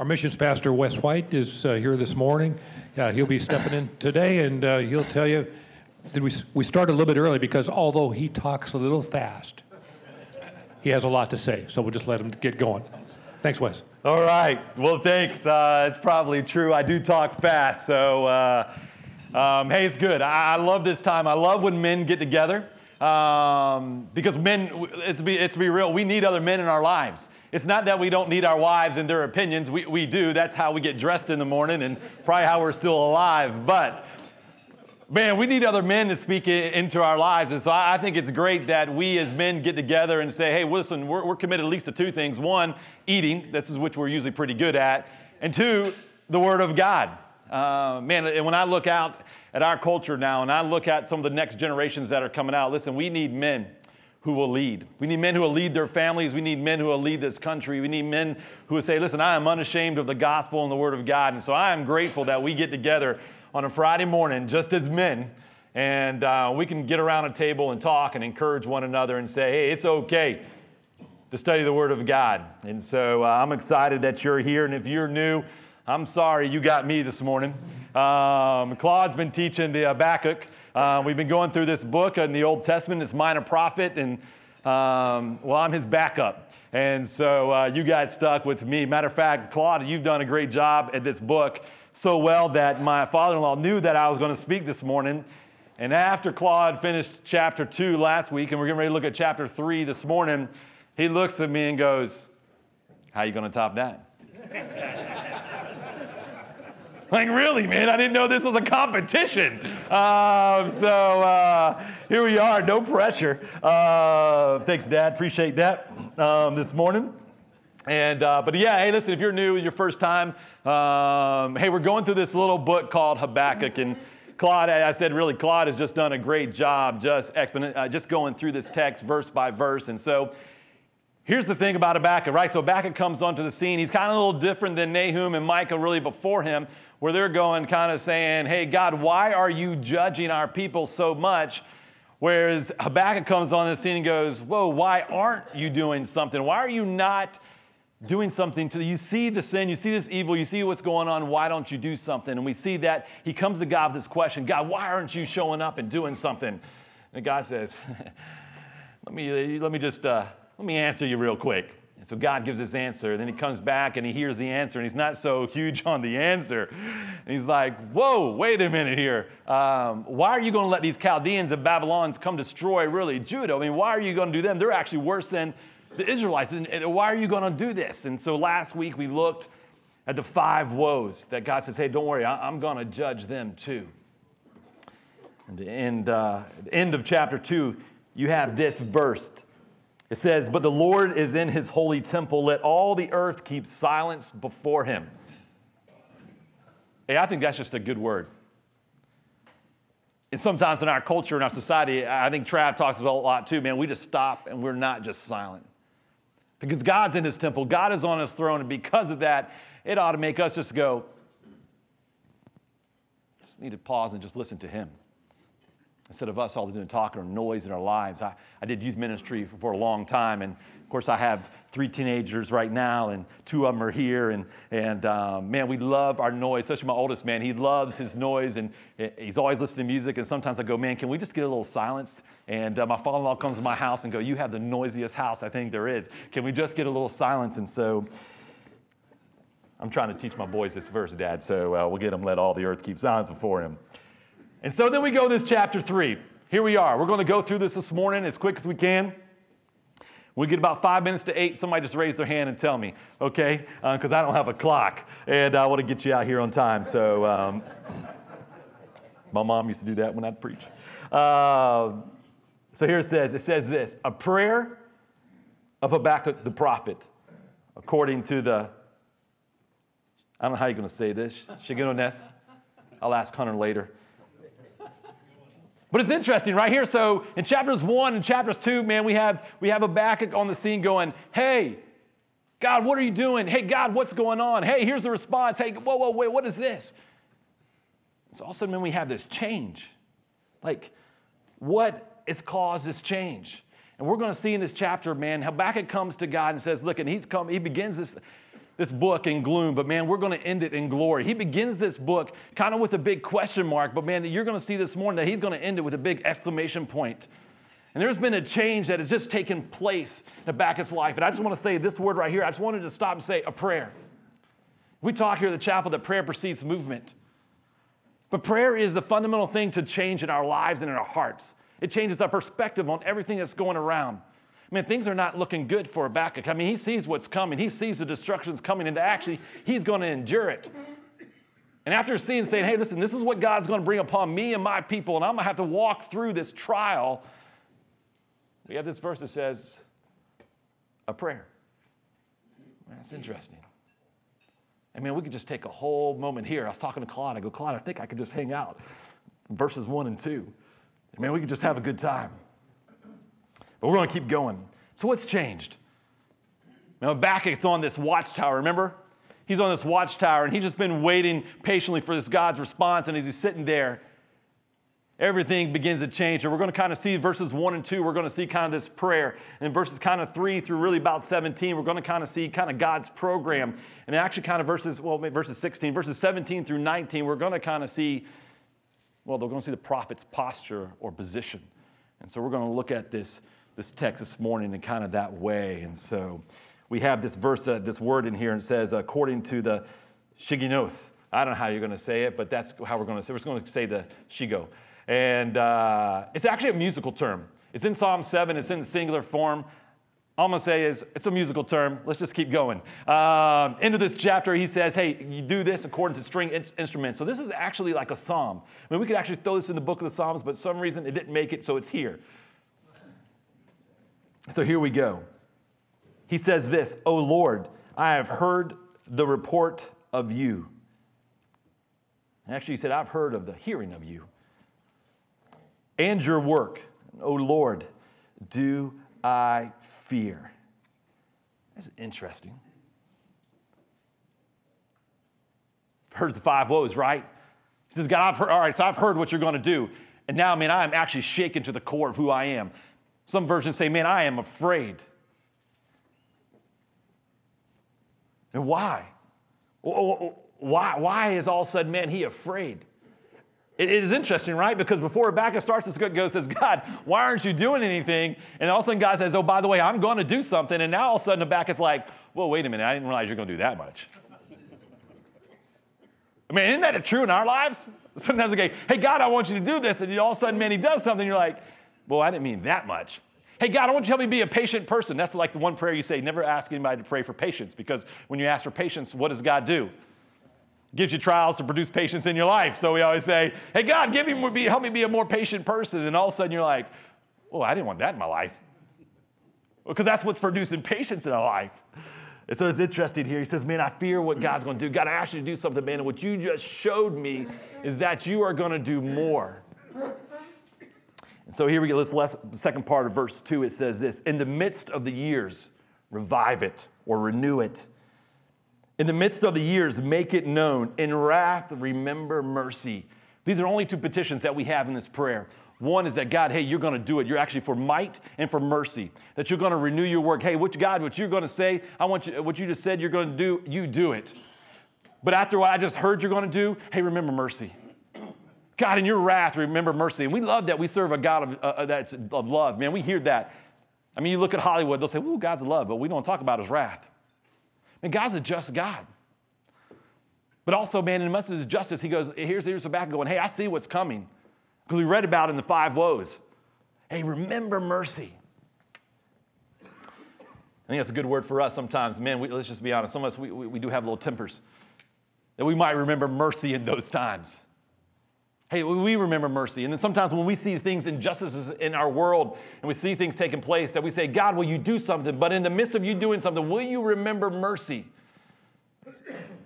Our missions pastor, Wes White, is uh, here this morning. Uh, he'll be stepping in today, and uh, he'll tell you that we, we started a little bit early because although he talks a little fast, he has a lot to say. So we'll just let him get going. Thanks, Wes. All right. Well, thanks. Uh, it's probably true. I do talk fast. So, uh, um, hey, it's good. I, I, love this time. I love when men get together um, because men, it's to, be, it's to be real, we need other men in our lives. It's not that we don't need our wives and their opinions. We, we do. That's how we get dressed in the morning and probably how we're still alive. But man, we need other men to speak into our lives. And so I think it's great that we as men get together and say, hey, listen, we're, we're committed at least to two things. One, eating, this is which we're usually pretty good at. And two, the Word of God. Uh, man, and when I look out at our culture now and I look at some of the next generations that are coming out, listen, we need men who will lead. We need men who will lead their families. We need men who will lead this country. We need men who will say, listen, I am unashamed of the gospel and the word of God. And so I am grateful that we get together on a Friday morning just as men and uh, we can get around a table and talk and encourage one another and say, hey, it's okay to study the Word of God. And so uh, I'm excited that you're here. And if you're new, I'm sorry you got me this morning. Um, Claude's been teaching the Habakkuk. Uh, we've been going through this book in the Old Testament, this minor prophet, and um, well, I'm his backup. And so uh, you got stuck with me. Matter of fact, Claude, you've done a great job at this book so well that my father in law knew that I was going to speak this morning. And after Claude finished chapter two last week, and we're getting ready to look at chapter three this morning, he looks at me and goes, How are you going to top that? Like, really, man? I didn't know this was a competition. Um, so uh, here we are, no pressure. Uh, thanks, Dad. Appreciate that um, this morning. And uh, but yeah, hey, listen, if you're new, your first time, um, hey, we're going through this little book called Habakkuk, and Claude, I said, really, Claude has just done a great job, just exponent, uh, just going through this text verse by verse, and so Here's the thing about Habakkuk, right? So Habakkuk comes onto the scene. He's kind of a little different than Nahum and Micah really before him, where they're going kind of saying, hey, God, why are you judging our people so much? Whereas Habakkuk comes on the scene and goes, whoa, why aren't you doing something? Why are you not doing something to you see the sin you see this evil you see what's going on why don't you do something and we see that he comes to god with this question god why aren't you showing up and doing something and god says let me let me just uh, let me answer you real quick. And so God gives this answer. Then he comes back and he hears the answer, and he's not so huge on the answer. And he's like, Whoa, wait a minute here. Um, why are you going to let these Chaldeans and Babylons come destroy really Judah? I mean, why are you going to do them? They're actually worse than the Israelites. And, why are you going to do this? And so last week we looked at the five woes that God says, Hey, don't worry, I, am going to judge them too. And the end, uh, the end of chapter two, you have this verse it says, But the Lord is in his holy temple. Let all the earth keep silence before him. Hey, I think that's just a good word. And sometimes in our culture, in our society, I think Trav talks about a lot too, man, we just stop and we're not just silent. Because God's in his temple, God is on his throne, and because of that, it ought to make us just go, just need to pause and just listen to him instead of us all doing talking or noise in our lives. I, I did youth ministry for, for, a long time, and of course, I have three teenagers right now, and two of them are here. And, and um, man, we love our noise, especially my oldest man. He loves his noise, and he's always listening to music. And sometimes I go, man, can we just get a little silence? And uh, my father in law comes to my house and go, You have the noisiest house I think there is. Can we just get a little silence? And so, I'm trying to teach my boys this verse, Dad, so uh, we'll get them, let all the earth keep silence before him. And so then we go this chapter three. Here we are. We're going to go through this this morning as quick as we can. We get about five minutes to eight. Somebody just raise their hand and tell me, okay? Because uh, I don't have a clock, and I want to get you out here on time. So, um, my mom used to do that when I'd preach. Uh, so here it says, it says this: a prayer of Habakkuk the prophet, according to the. I don't know how you're going to say this. Shigionoth. I'll ask Hunter later. But it's interesting right here. So in chapters one and chapters two, man, we have we have Habakkuk on the scene going, hey, God, what are you doing? Hey, God, what's going on? Hey, here's the response. Hey, whoa, whoa, wait, what is this? So all of a sudden, man, we have this change. Like, what has caused this change? And we're going to see in this chapter, man, Habakkuk comes to God and says, look, and he's come, he begins this this book in gloom, but man, we're going to end it in glory. He begins this book kind of with a big question mark, but man, you're going to see this morning that he's going to end it with a big exclamation point. And there's been a change that has just taken place in Habakkuk's life. And I just want to say this word right here. I just wanted to stop and say a prayer. We talk here at the chapel that prayer precedes movement. But prayer is the fundamental thing to change in our lives and in our hearts. It changes our perspective on everything that's going around. I mean, things are not looking good for Habakkuk. I mean, he sees what's coming. He sees the destruction's coming, and actually, he's going to endure it. And after seeing, saying, hey, listen, this is what God's going to bring upon me and my people, and I'm going to have to walk through this trial, we have this verse that says, a prayer. That's interesting. I mean, we could just take a whole moment here. I was talking to Claude. I go, Claude, I think I could just hang out. Verses one and two. I mean, we could just have a good time. But we're going to keep going. So, what's changed? Now, Habakkuk's on this watchtower, remember? He's on this watchtower and he's just been waiting patiently for this God's response. And as he's sitting there, everything begins to change. And we're going to kind of see verses 1 and 2, we're going to see kind of this prayer. And verses kind of 3 through really about 17, we're going to kind of see kind of God's program. And actually, kind of verses, well, verses 16, verses 17 through 19, we're going to kind of see, well, they're going to see the prophet's posture or position. And so we're going to look at this this text this morning in kind of that way. And so we have this verse, uh, this word in here, and it says, according to the Shiginoth. I don't know how you're going to say it, but that's how we're going to say. it. We're going to say the Shigo, and uh, it's actually a musical term. It's in Psalm seven. It's in the singular form. All I'm going to say is it's a musical term. Let's just keep going. Um, into this chapter, he says, hey, you do this according to string in- instruments. So this is actually like a psalm. I mean, we could actually throw this in the book of the Psalms, but some reason it didn't make it, so it's here. So here we go. He says this, O Lord, I have heard the report of you. Actually, he said, I've heard of the hearing of you and your work. O Lord, do I fear? That's interesting. Heard the five woes, right? He says, God, I've heard, all right, so I've heard what you're going to do. And now, I mean, I'm actually shaken to the core of who I am. Some versions say, Man, I am afraid. And why? Why, why is all of a sudden, man, he afraid? It is interesting, right? Because before Habakkuk starts, this goes says, God, why aren't you doing anything? And all of a sudden, God says, Oh, by the way, I'm going to do something. And now all of a sudden, Habakkuk's like, Well, wait a minute, I didn't realize you're going to do that much. I mean, isn't that true in our lives? Sometimes go, Hey, God, I want you to do this. And all of a sudden, man, he does something. You're like, well, I didn't mean that much. Hey, God, I want you to help me be a patient person. That's like the one prayer you say, never ask anybody to pray for patience because when you ask for patience, what does God do? Gives you trials to produce patience in your life. So we always say, hey, God, give me more, be, help me be a more patient person. And all of a sudden you're like, oh, I didn't want that in my life. Because that's what's producing patience in our life. And so it's interesting here. He says, Man, I fear what God's going to do. God, I asked you to do something, man. And what you just showed me is that you are going to do more. And so here we get this the second part of verse 2. It says this In the midst of the years, revive it or renew it. In the midst of the years, make it known. In wrath, remember mercy. These are only two petitions that we have in this prayer. One is that God, hey, you're going to do it. You're actually for might and for mercy. That you're going to renew your work. Hey, what God, what you're going to say, I want you, what you just said you're going to do, you do it. But after what I just heard you're going to do, hey, remember mercy. God, in your wrath, remember mercy. And we love that we serve a God of, uh, uh, that's of love. Man, we hear that. I mean, you look at Hollywood, they'll say, ooh, God's love, but we don't talk about his wrath. And God's a just God. But also, man, in much of his justice, he goes, here's, here's the back going, hey, I see what's coming. Because we read about in the five woes. Hey, remember mercy. I think that's a good word for us sometimes. Man, we, let's just be honest. Some of us, we, we, we do have little tempers. That we might remember mercy in those times. Hey, we remember mercy. And then sometimes when we see things, injustices in our world, and we see things taking place, that we say, God, will you do something? But in the midst of you doing something, will you remember mercy?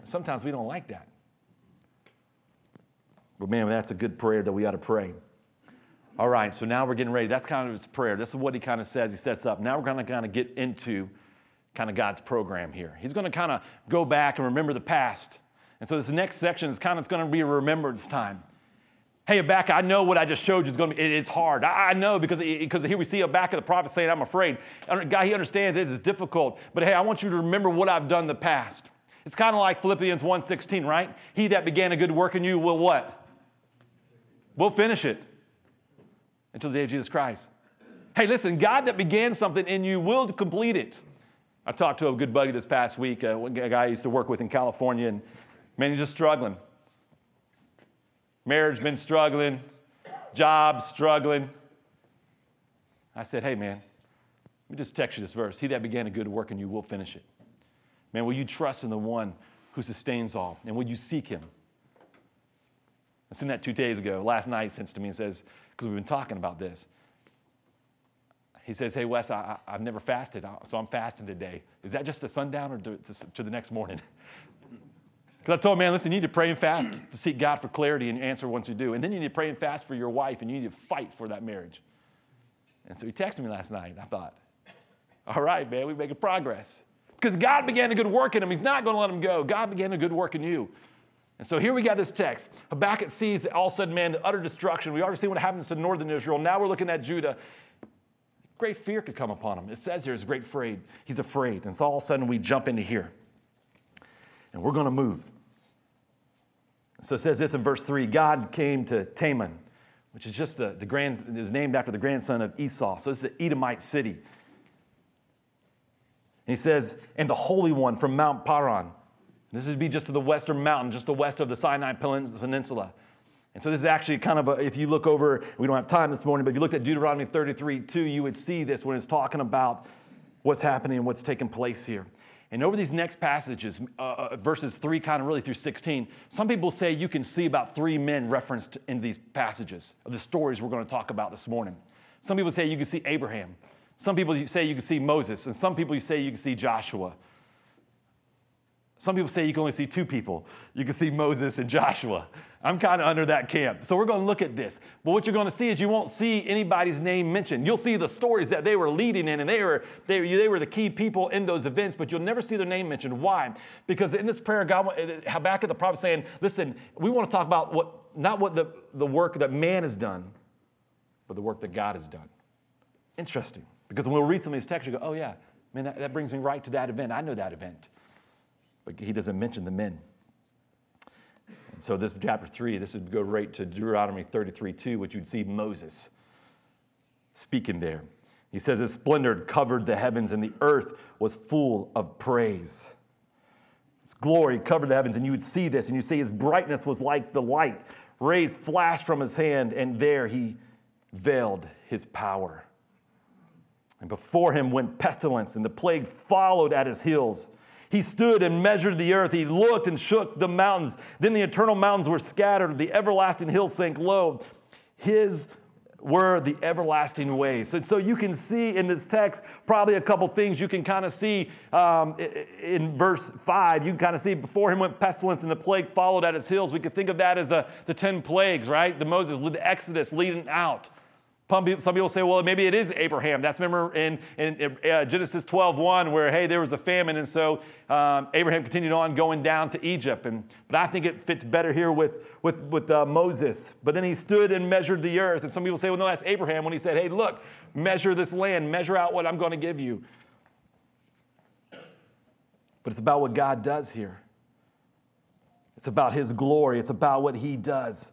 Sometimes we don't like that. But man, that's a good prayer that we ought to pray. All right, so now we're getting ready. That's kind of his prayer. This is what he kind of says. He sets up. Now we're going to kind of get into kind of God's program here. He's going to kind of go back and remember the past. And so this next section is kind of going to be a remembrance time. Hey, Habakkuk, I know what I just showed you is going to be, it's hard. I, know because, because here we see Habakkuk, the prophet, saying, I'm afraid. Guy, he understands it is difficult, but hey, I want you to remember what I've done in the past. It's kind of like Philippians 1:16, right? He that began a good work in you will what? We'll finish it until the day of Jesus Christ. Hey, listen, God that began something in you will complete it. I talked to a good buddy this past week, uh, a guy I used to work with in California, and man, he's just struggling. Marriage been struggling, job struggling. I said, hey, man, let me just text you this verse. He that began a good work in you will finish it. Man, will you trust in the one who sustains all? And will you seek him? I sent that two days ago. Last night, sends to me and says, because we've been talking about this. He says, Hey, Wes, I, have never fasted, uh, so I'm fasting today. Is that just a sundown or to, to, to the next morning? Because I told man, listen, you need to pray and fast to seek God for clarity and answer once you do. And then you need to pray and fast for your wife, and you need to fight for that marriage. And so he texted me last night. I thought, all right, man, we're making progress. Because God began a good work in him. He's not going to let him go. God began a good work in you. And so here we got this text. Habakkuk sees all of a sudden, man, the utter destruction. We already see what happens to northern Israel. Now we're looking at Judah. Great fear could come upon him. It says here, he's great afraid. He's afraid. And so all of a sudden we jump into here. And we're going to move. So it says this in verse 3 God came to Teman, which is just the, the grand, is named after the grandson of Esau. So this is the Edomite city. And he says, and the Holy One from Mount Paran. This would be just to the western mountain, just the west of the Sinai Peninsula. And so this is actually kind of a, if you look over, we don't have time this morning, but if you looked at Deuteronomy 33 2, you would see this when it's talking about what's happening and what's taking place here. And over these next passages, uh, uh verses 3 kind of really through 16, some people say you can see about three men referenced in these passages of the stories we're going to talk about this morning. Some people say you can see Abraham. Some people say you can see Moses, and some people say you can see Joshua. Some people say you can only see two people. You can see Moses and Joshua. I'm kind of under that camp. So we're going to look at this. But what you're going to see is you won't see anybody's name mentioned. You'll see the stories that they were leading in, and they were, they, they were the key people in those events, but you'll never see their name mentioned. Why? Because in this prayer, God, uh, Habakkuk the prophet saying, listen, we want to talk about what, not what the, the work that man has done, but the work that God has done. Interesting. Because when we'll read some of these texts, you go, oh, yeah, man, that, that brings me right to that event. I know that event. But he doesn't mention the men. And so, this chapter 3, this would go right to Deuteronomy 33 2, which you'd see Moses speaking there. He says, His splendor covered the heavens, and the earth was full of praise. His glory covered the heavens, and you would see this, and you see his brightness was like the light. Rays flashed from his hand, and there he veiled his power. And before him went pestilence, and the plague followed at his heels. He stood and measured the earth. He looked and shook the mountains. Then the eternal mountains were scattered. The everlasting hills sank low. His were the everlasting ways. So, so you can see in this text probably a couple things you can kind of see um, in verse 5. You can kind of see before him went pestilence and the plague followed at his heels. We could think of that as the, the 10 plagues, right? The Moses, the Exodus leading out. Some people say, well, maybe it is Abraham. That's remember in, in uh, Genesis 12, 1, where, hey, there was a famine, and so um, Abraham continued on going down to Egypt. And, but I think it fits better here with, with, with uh, Moses. But then he stood and measured the earth. And some people say, well, no, that's Abraham when he said, hey, look, measure this land, measure out what I'm going to give you. But it's about what God does here. It's about his glory, it's about what he does.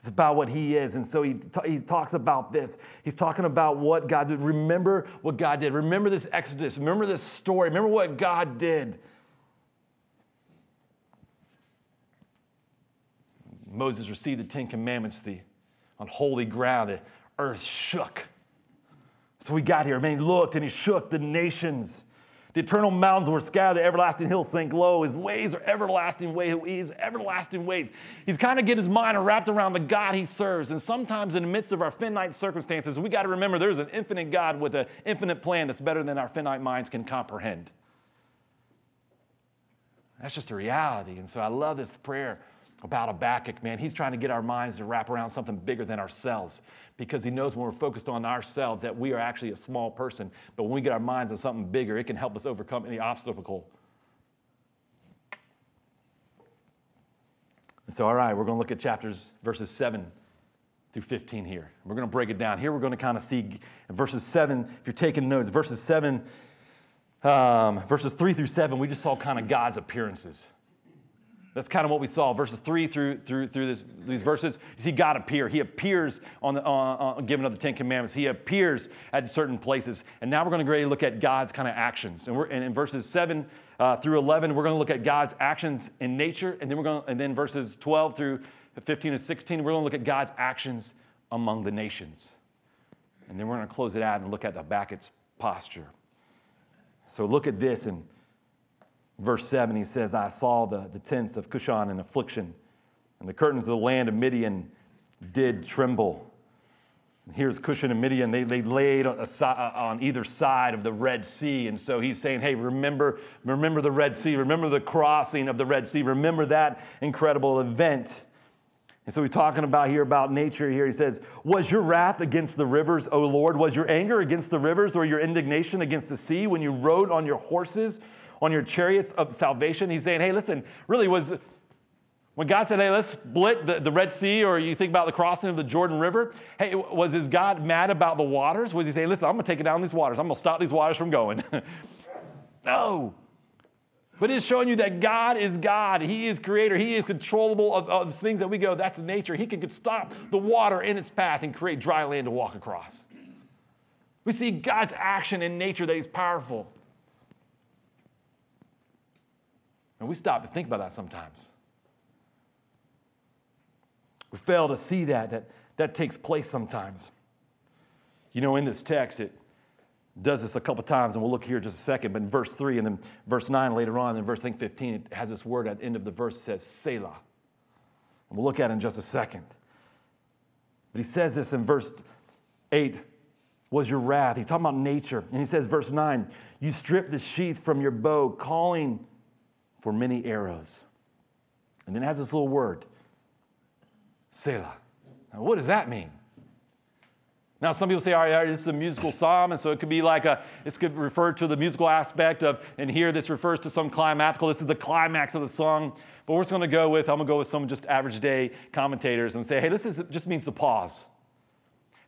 It's about what he is. And so he, t- he talks about this. He's talking about what God did. Remember what God did. Remember this Exodus. Remember this story. Remember what God did. Moses received the Ten Commandments the, on holy ground. The earth shook. So we got here. Man, he looked and he shook the nations. The eternal mountains were scattered, the everlasting hills sank low. His ways are everlasting ways, his everlasting ways. He's kind of getting his mind wrapped around the God he serves. And sometimes in the midst of our finite circumstances, we got to remember there's an infinite God with an infinite plan that's better than our finite minds can comprehend. That's just a reality. And so I love this prayer about Habakkuk, man. He's trying to get our minds to wrap around something bigger than ourselves because he knows when we're focused on ourselves that we are actually a small person. But when we get our minds on something bigger, it can help us overcome any obstacle. And so, all right, we're going to look at chapters, verses 7 through 15 here. We're going to break it down. Here we're going to kind of see verses 7, if you're taking notes, verses 7 Um, verses three through seven, we just saw kind of God's appearances. That's kind of what we saw. Verses three through through through this, these verses, you see God appear. He appears on the uh, uh, given of the Ten Commandments. He appears at certain places. And now we're going to really look at God's kind of actions. And we're and in verses seven uh, through eleven, we're going to look at God's actions in nature. And then we're going and then verses twelve through fifteen and sixteen, we're going to look at God's actions among the nations. And then we're going to close it out and look at Habakkuk's posture. So look at this in verse 7. He says, I saw the, the tents of Cushan in affliction, and the curtains of the land of Midian did tremble. And here's Cushan and Midian. They, they laid on, uh, on either side of the Red Sea. And so he's saying, hey, remember, remember the Red Sea. Remember the crossing of the Red Sea. Remember that incredible event. And so he's talking about here about nature here. He says, Was your wrath against the rivers, O Lord? Was your anger against the rivers or your indignation against the sea when you rode on your horses, on your chariots of salvation? He's saying, Hey, listen, really was when God said, Hey, let's split the, the Red Sea, or you think about the crossing of the Jordan River, hey, was his God mad about the waters? Was he saying, Listen, I'm going to take it down these waters, I'm going to stop these waters from going? no. But it's showing you that God is God. He is creator. He is controllable of, of things that we go, that's nature. He can stop the water in its path and create dry land to walk across. We see God's action in nature that He's powerful. And we stop to think about that sometimes. We fail to see that, that that takes place sometimes. You know, in this text, it does this a couple times, and we'll look here just a second. But in verse 3 and then verse 9 later on, and verse I think 15, it has this word at the end of the verse that says Selah. And we'll look at it in just a second. But he says this in verse 8 was your wrath. He's talking about nature. And he says, verse 9, you stripped the sheath from your bow, calling for many arrows. And then it has this little word, Selah. Now, what does that mean? Now, some people say, oh, all right, this is a musical psalm, and so it could be like a, this could refer to the musical aspect of, and here this refers to some climactical. This is the climax of the song. But we're just to go with, I'm to go with some just average day commentators and say, hey, this is, just means to pause.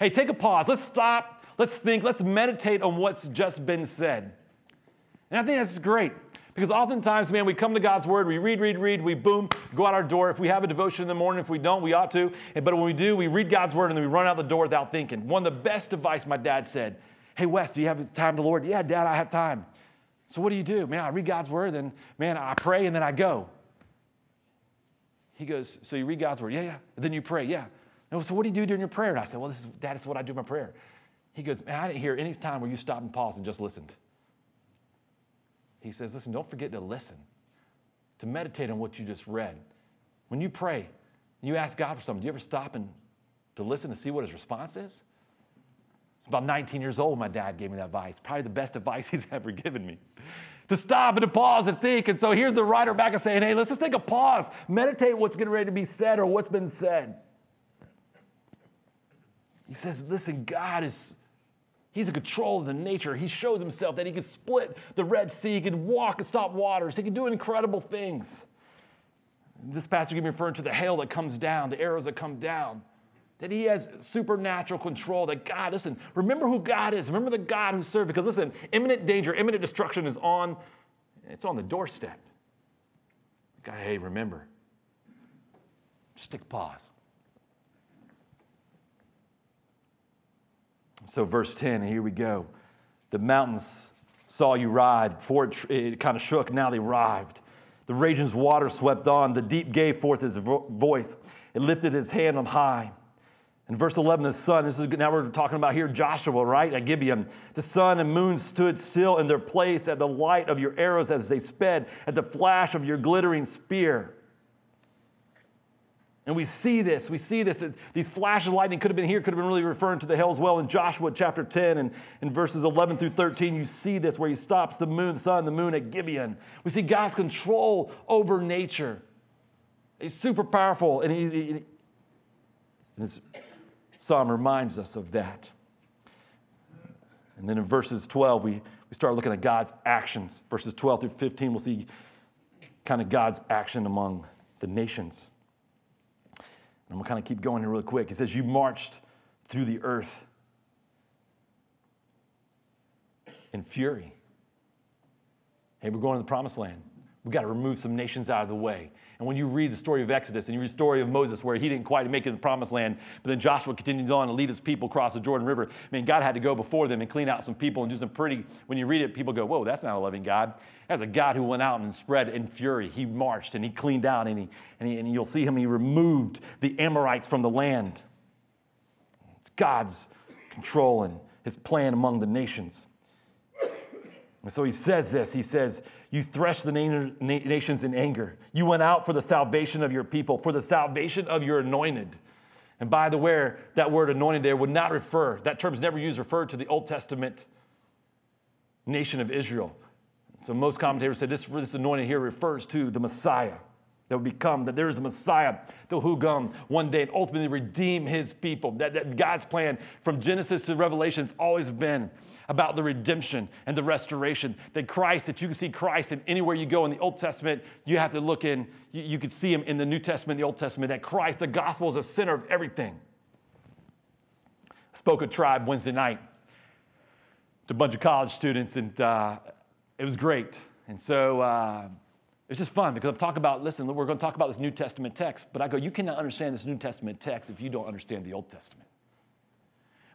Hey, take a pause. Let's stop. Let's think. Let's meditate on what's just been said. And I think that's great. Because oftentimes, man, we come to God's word, we read, read, read, we boom, go out our door. If we have a devotion in the morning, if we don't, we ought to. But when we do, we read God's word and then we run out the door without thinking. One of the best advice my dad said, Hey, Wes, do you have time to the Lord? Yeah, Dad, I have time. So what do you do? Man, I read God's word, then, man, I pray and then I go. He goes, So you read God's word? Yeah, yeah. And then you pray? Yeah. And so what do you do during your prayer? And I said, Well, this is, Dad, this is what I do in my prayer. He goes, Man, I didn't hear any time where you stopped and paused and just listened he says, listen, don't forget to listen, to meditate on what you just read. When you pray and you ask God for something, do you ever stop and to listen to see what his response is? It's about 19 years old my dad gave me that advice. Probably the best advice he's ever given me. To stop and to pause and think. And so here's the writer back and saying, hey, let's just take a pause. Meditate what's getting ready to be said or what's been said. He says, listen, God is He's in control of the nature. He shows himself that he can split the Red Sea, he can walk and stop waters, he can do incredible things. This pastor can be referring to the hail that comes down, the arrows that come down. That he has supernatural control. That God, listen, remember who God is. Remember the God who served. Because listen, imminent danger, imminent destruction is on, it's on the doorstep. God, hey, remember. Just take a pause. So, verse 10, here we go. The mountains saw you ride. Before it, it kind of shook, now they rived. The raging water swept on. The deep gave forth his vo- voice. It lifted his hand on high. In verse 11, the sun, this is now we're talking about here Joshua, right? At Gibeon. The sun and moon stood still in their place at the light of your arrows as they sped, at the flash of your glittering spear. And we see this, we see this. These flashes of lightning could have been here, could have been really referring to the hail as well. In Joshua chapter 10 and in verses 11 through 13, you see this where he stops the moon, the sun, the moon at Gibeon. We see God's control over nature. He's super powerful, and, he, he, and this psalm reminds us of that. And then in verses 12, we, we start looking at God's actions. Verses 12 through 15, we'll see kind of God's action among the nations. I'm going to kind of keep going here really quick. He says, You marched through the earth in fury. Hey, we're going to the promised land. We've got to remove some nations out of the way. And when you read the story of Exodus and you read the story of Moses, where he didn't quite make it to the promised land, but then Joshua continues on to lead his people across the Jordan River. I mean, God had to go before them and clean out some people and do some pretty, when you read it, people go, whoa, that's not a loving God. That's a God who went out and spread in fury. He marched and he cleaned out, and, he, and, he, and you'll see him, he removed the Amorites from the land. It's God's control and his plan among the nations. And so he says this He says, You threshed the nations in anger. You went out for the salvation of your people, for the salvation of your anointed. And by the way, that word anointed there would not refer, that term is never used, referred to the Old Testament nation of Israel. So most commentators say this, this anointing here refers to the Messiah that would become, that there is a Messiah that will come one day and ultimately redeem his people. That, that God's plan from Genesis to Revelation has always been about the redemption and the restoration. That Christ, that you can see Christ in anywhere you go in the Old Testament, you have to look in, you, you see him in the New Testament, the Old Testament, that Christ, the gospel is the center of everything. I spoke at Tribe Wednesday night to a bunch of college students, and uh, it was great. And so, uh, it's just fun because I'm talking about, listen, we're going to talk about this New Testament text, but I go, you cannot understand this New Testament text if you don't understand the Old Testament.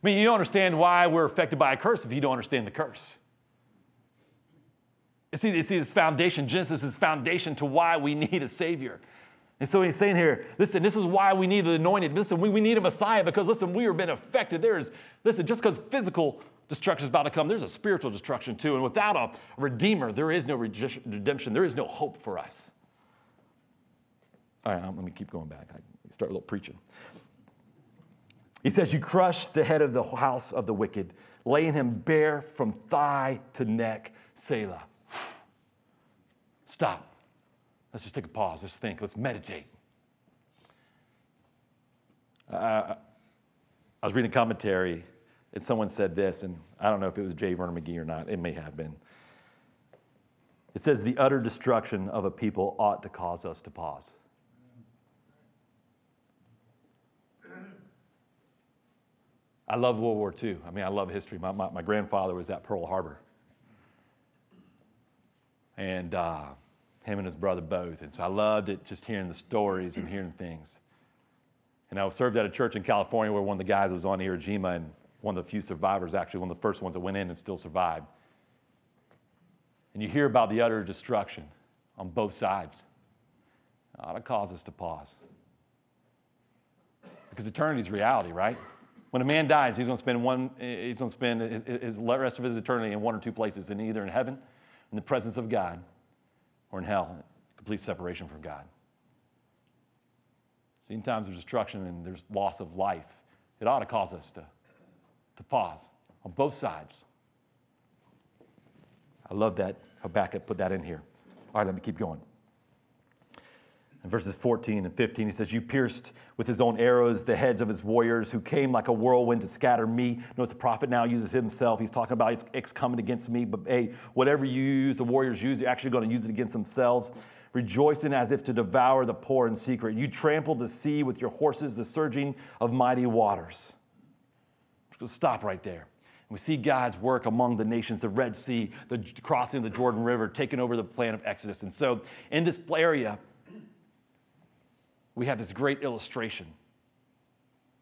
I mean, you don't understand why we're affected by a curse if you don't understand the curse. You see, you see this foundation, Genesis is foundation to why we need a Savior. And so he's saying here, listen, this is why we need the anointed. Listen, we, we need a Messiah because, listen, we have been affected. There is, listen, just because physical destruction is about to come, there's a spiritual destruction too. And without a redeemer, there is no redemption, there is no hope for us. All right, let me keep going back. I start a little preaching. He says, You crush the head of the house of the wicked, laying him bare from thigh to neck. Selah. Stop. Let's just take a pause. Let's think. Let's meditate. Uh, I was reading a commentary and someone said this, and I don't know if it was J. Vernon McGee or not. It may have been. It says, The utter destruction of a people ought to cause us to pause. I love World War II. I mean, I love history. My, my, my grandfather was at Pearl Harbor. And uh, him and his brother both. And so I loved it just hearing the stories and hearing things. And I served at a church in California where one of the guys was on Iwo Jima, and one of the few survivors, actually, one of the first ones that went in and still survived. And you hear about the utter destruction on both sides. Ah, it ought to cause us to pause. Because eternity is reality, right? When a man dies, he's going to spend one, eh, he's going to spend his, rest of his eternity in one or two places, in either in heaven, in the presence of God, or in hell, complete separation from God. See, in times of destruction and there's loss of life, it ought to cause us to to pause on both sides. I love that Habakkuk put that in here. All right, let me keep going. In verses 14 and 15, he says, You pierced with his own arrows the heads of his warriors who came like a whirlwind to scatter me. Notice the prophet now uses himself. He's talking about it's, it's coming against me, but hey, whatever you use, the warriors use, you're actually going to use it against themselves. Rejoicing as if to devour the poor in secret. You trampled the sea with your horses, the surging of mighty waters. Just stop right there. And we see God's work among the nations, the Red Sea, the crossing of the Jordan River, taking over the plan of Exodus. And so in this area, we have this great illustration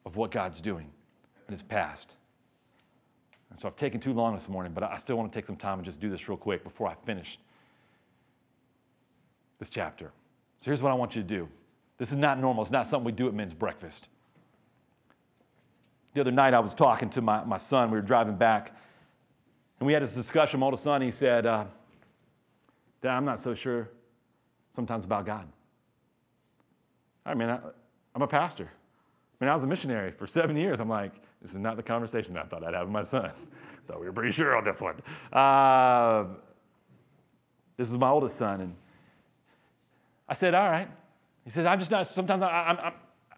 of what God's doing in his past. And so I've taken too long this morning, but I still want to take some time and just do this real quick before I finish this chapter. So here's what I want you to do. This is not normal. It's not something we do at men's breakfast the other night I was talking to my, my son. We were driving back, and we had this discussion. My oldest son, he said, uh, Dad, I'm not so sure sometimes about God. I mean, I, I'm a pastor. I mean, I was a missionary for seven years. I'm like, this is not the conversation I thought I'd have with my son. thought we were pretty sure on this one. Uh, this is my oldest son, and I said, all right. He said, I'm just not, sometimes I, I'm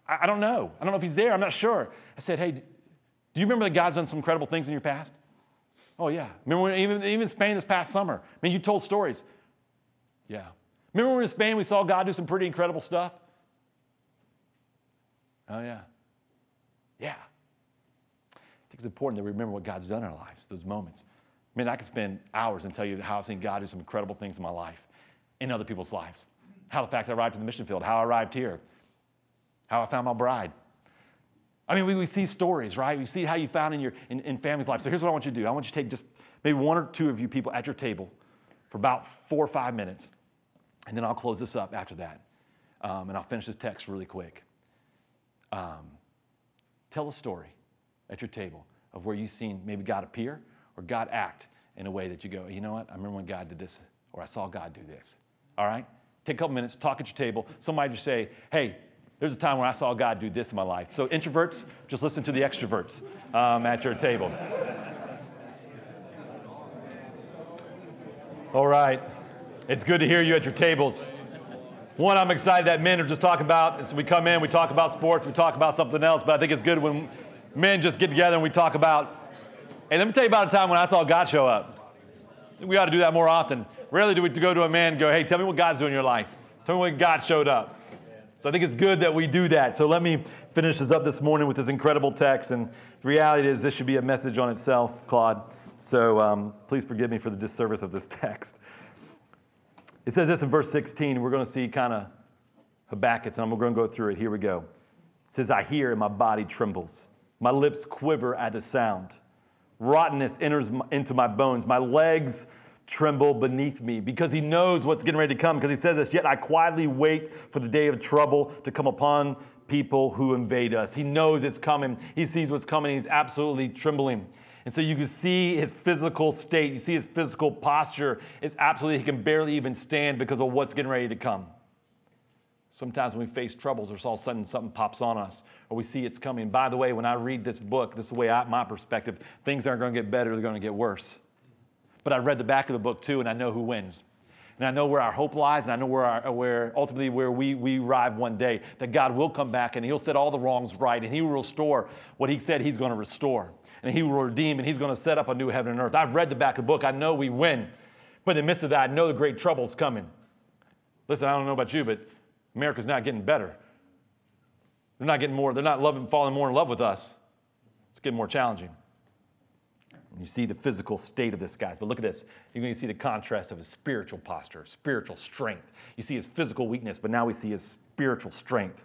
I, I don't know. I don't know if he's there. I'm not sure. I said, hey, do you remember that God's done some incredible things in your past? Oh, yeah. Remember when, even, even Spain this past summer? I mean, you told stories. Yeah. Remember when in Spain we saw God do some pretty incredible stuff? Oh, yeah. Yeah. I think it's important that we remember what God's done in our lives, those moments. I mean, I could spend hours and tell you how I've seen God do some incredible things in my life, in other people's lives. How the fact I arrived to the mission field, how I arrived here, how I found my bride. I mean, we, we see stories, right? We see how you found in your in, in family's life. So here's what I want you to do. I want you to take just maybe one or two of you people at your table for about four or five minutes, and then I'll close this up after that, um, and I'll finish this text really quick. Um, tell a story at your table of where you've seen maybe God appear or God act in a way that you go, you know what? I remember when God did this, or I saw God do this. All right? Take a couple minutes, talk at your table. Somebody just say, hey, there's a time when I saw God do this in my life. So, introverts, just listen to the extroverts um, at your table. All right. It's good to hear you at your tables. One, I'm excited that men are just talking about, so we come in, we talk about sports, we talk about something else, but I think it's good when men just get together and we talk about, hey, let me tell you about a time when I saw God show up. We ought to do that more often. Rarely do we go to a man and go, hey, tell me what God's doing in your life. Tell me when God showed up. So I think it's good that we do that. So let me finish this up this morning with this incredible text. And the reality is, this should be a message on itself, Claude. So um, please forgive me for the disservice of this text. It says this in verse 16. We're going to see kind of Habakkuk, and I'm going to go through it. Here we go. It says, I hear and my body trembles. My lips quiver at the sound. Rottenness enters into my bones. My legs tremble beneath me because he knows what's getting ready to come. Because he says this, yet I quietly wait for the day of trouble to come upon people who invade us. He knows it's coming. He sees what's coming. He's absolutely trembling. And so you can see his physical state, you see his physical posture. It's absolutely, he can barely even stand because of what's getting ready to come. Sometimes when we face troubles, there's all of a sudden something pops on us, or we see it's coming. By the way, when I read this book, this is the way I, my perspective, things aren't going to get better, they're going to get worse. But I've read the back of the book too, and I know who wins. And I know where our hope lies, and I know where, our, where ultimately where we, we arrive one day, that God will come back and He'll set all the wrongs right, and He will restore what He said He's going to restore. And He will redeem, and He's going to set up a new heaven and earth. I've read the back of the book. I know we win. But in the midst of that, I know the great trouble's coming. Listen, I don't know about you, but America's not getting better. They're not getting more, they're not loving, falling more in love with us. It's getting more challenging. And you see the physical state of this guy. But look at this. You're going to see the contrast of his spiritual posture, spiritual strength. You see his physical weakness, but now we see his spiritual strength.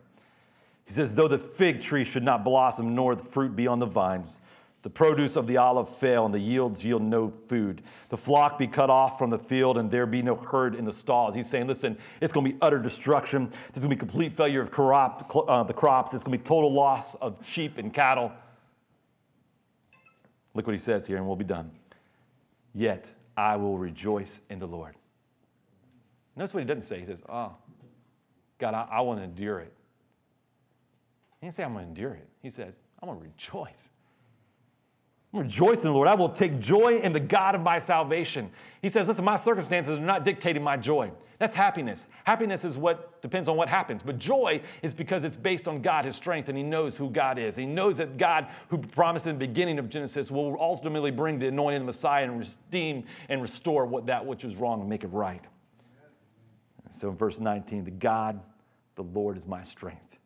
He says, Though the fig tree should not blossom, nor the fruit be on the vines, the produce of the olive fail, and the yields yield no food. The flock be cut off from the field, and there be no herd in the stalls. He's saying, listen, it's going to be utter destruction. There's going to be complete failure of uh, the crops. It's going to be total loss of sheep and cattle. Look what he says here, and we'll be done. Yet I will rejoice in the Lord. Notice what he doesn't say. He says, Oh, God, I, I want to endure it. He didn't say, I'm going to endure it. He says, I'm going to rejoice. I'm rejoice in the Lord. I will take joy in the God of my salvation. He says, Listen, my circumstances are not dictating my joy. That's happiness. Happiness is what depends on what happens. But joy is because it's based on God, His strength, and He knows who God is. He knows that God, who promised in the beginning of Genesis, will ultimately bring the anointing of the Messiah and redeem and restore what that which is wrong and make it right. So in verse 19, the God, the Lord is my strength.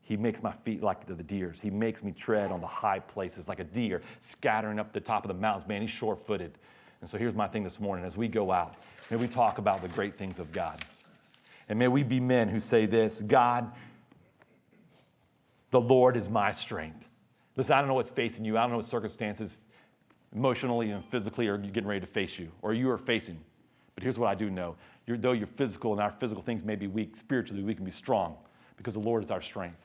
He makes my feet like the deer's. He makes me tread on the high places like a deer, scattering up the top of the mountains. Man, he's sure footed. And so here's my thing this morning as we go out, may we talk about the great things of God. And may we be men who say this God, the Lord is my strength. Listen, I don't know what's facing you. I don't know what circumstances emotionally and physically are getting ready to face you or you are facing. But here's what I do know. You're, though you're physical and our physical things may be weak, spiritually we can be strong because the Lord is our strength.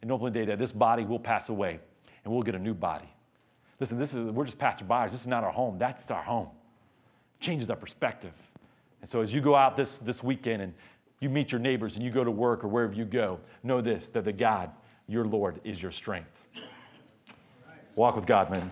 And ultimately, day, that this body will pass away and we'll get a new body. Listen, this is, we're just passerbyers. This is not our home. That's our home. It changes our perspective. And so as you go out this, this weekend and you meet your neighbors and you go to work or wherever you go, know this, that the God, your Lord, is your strength. Walk with God, man.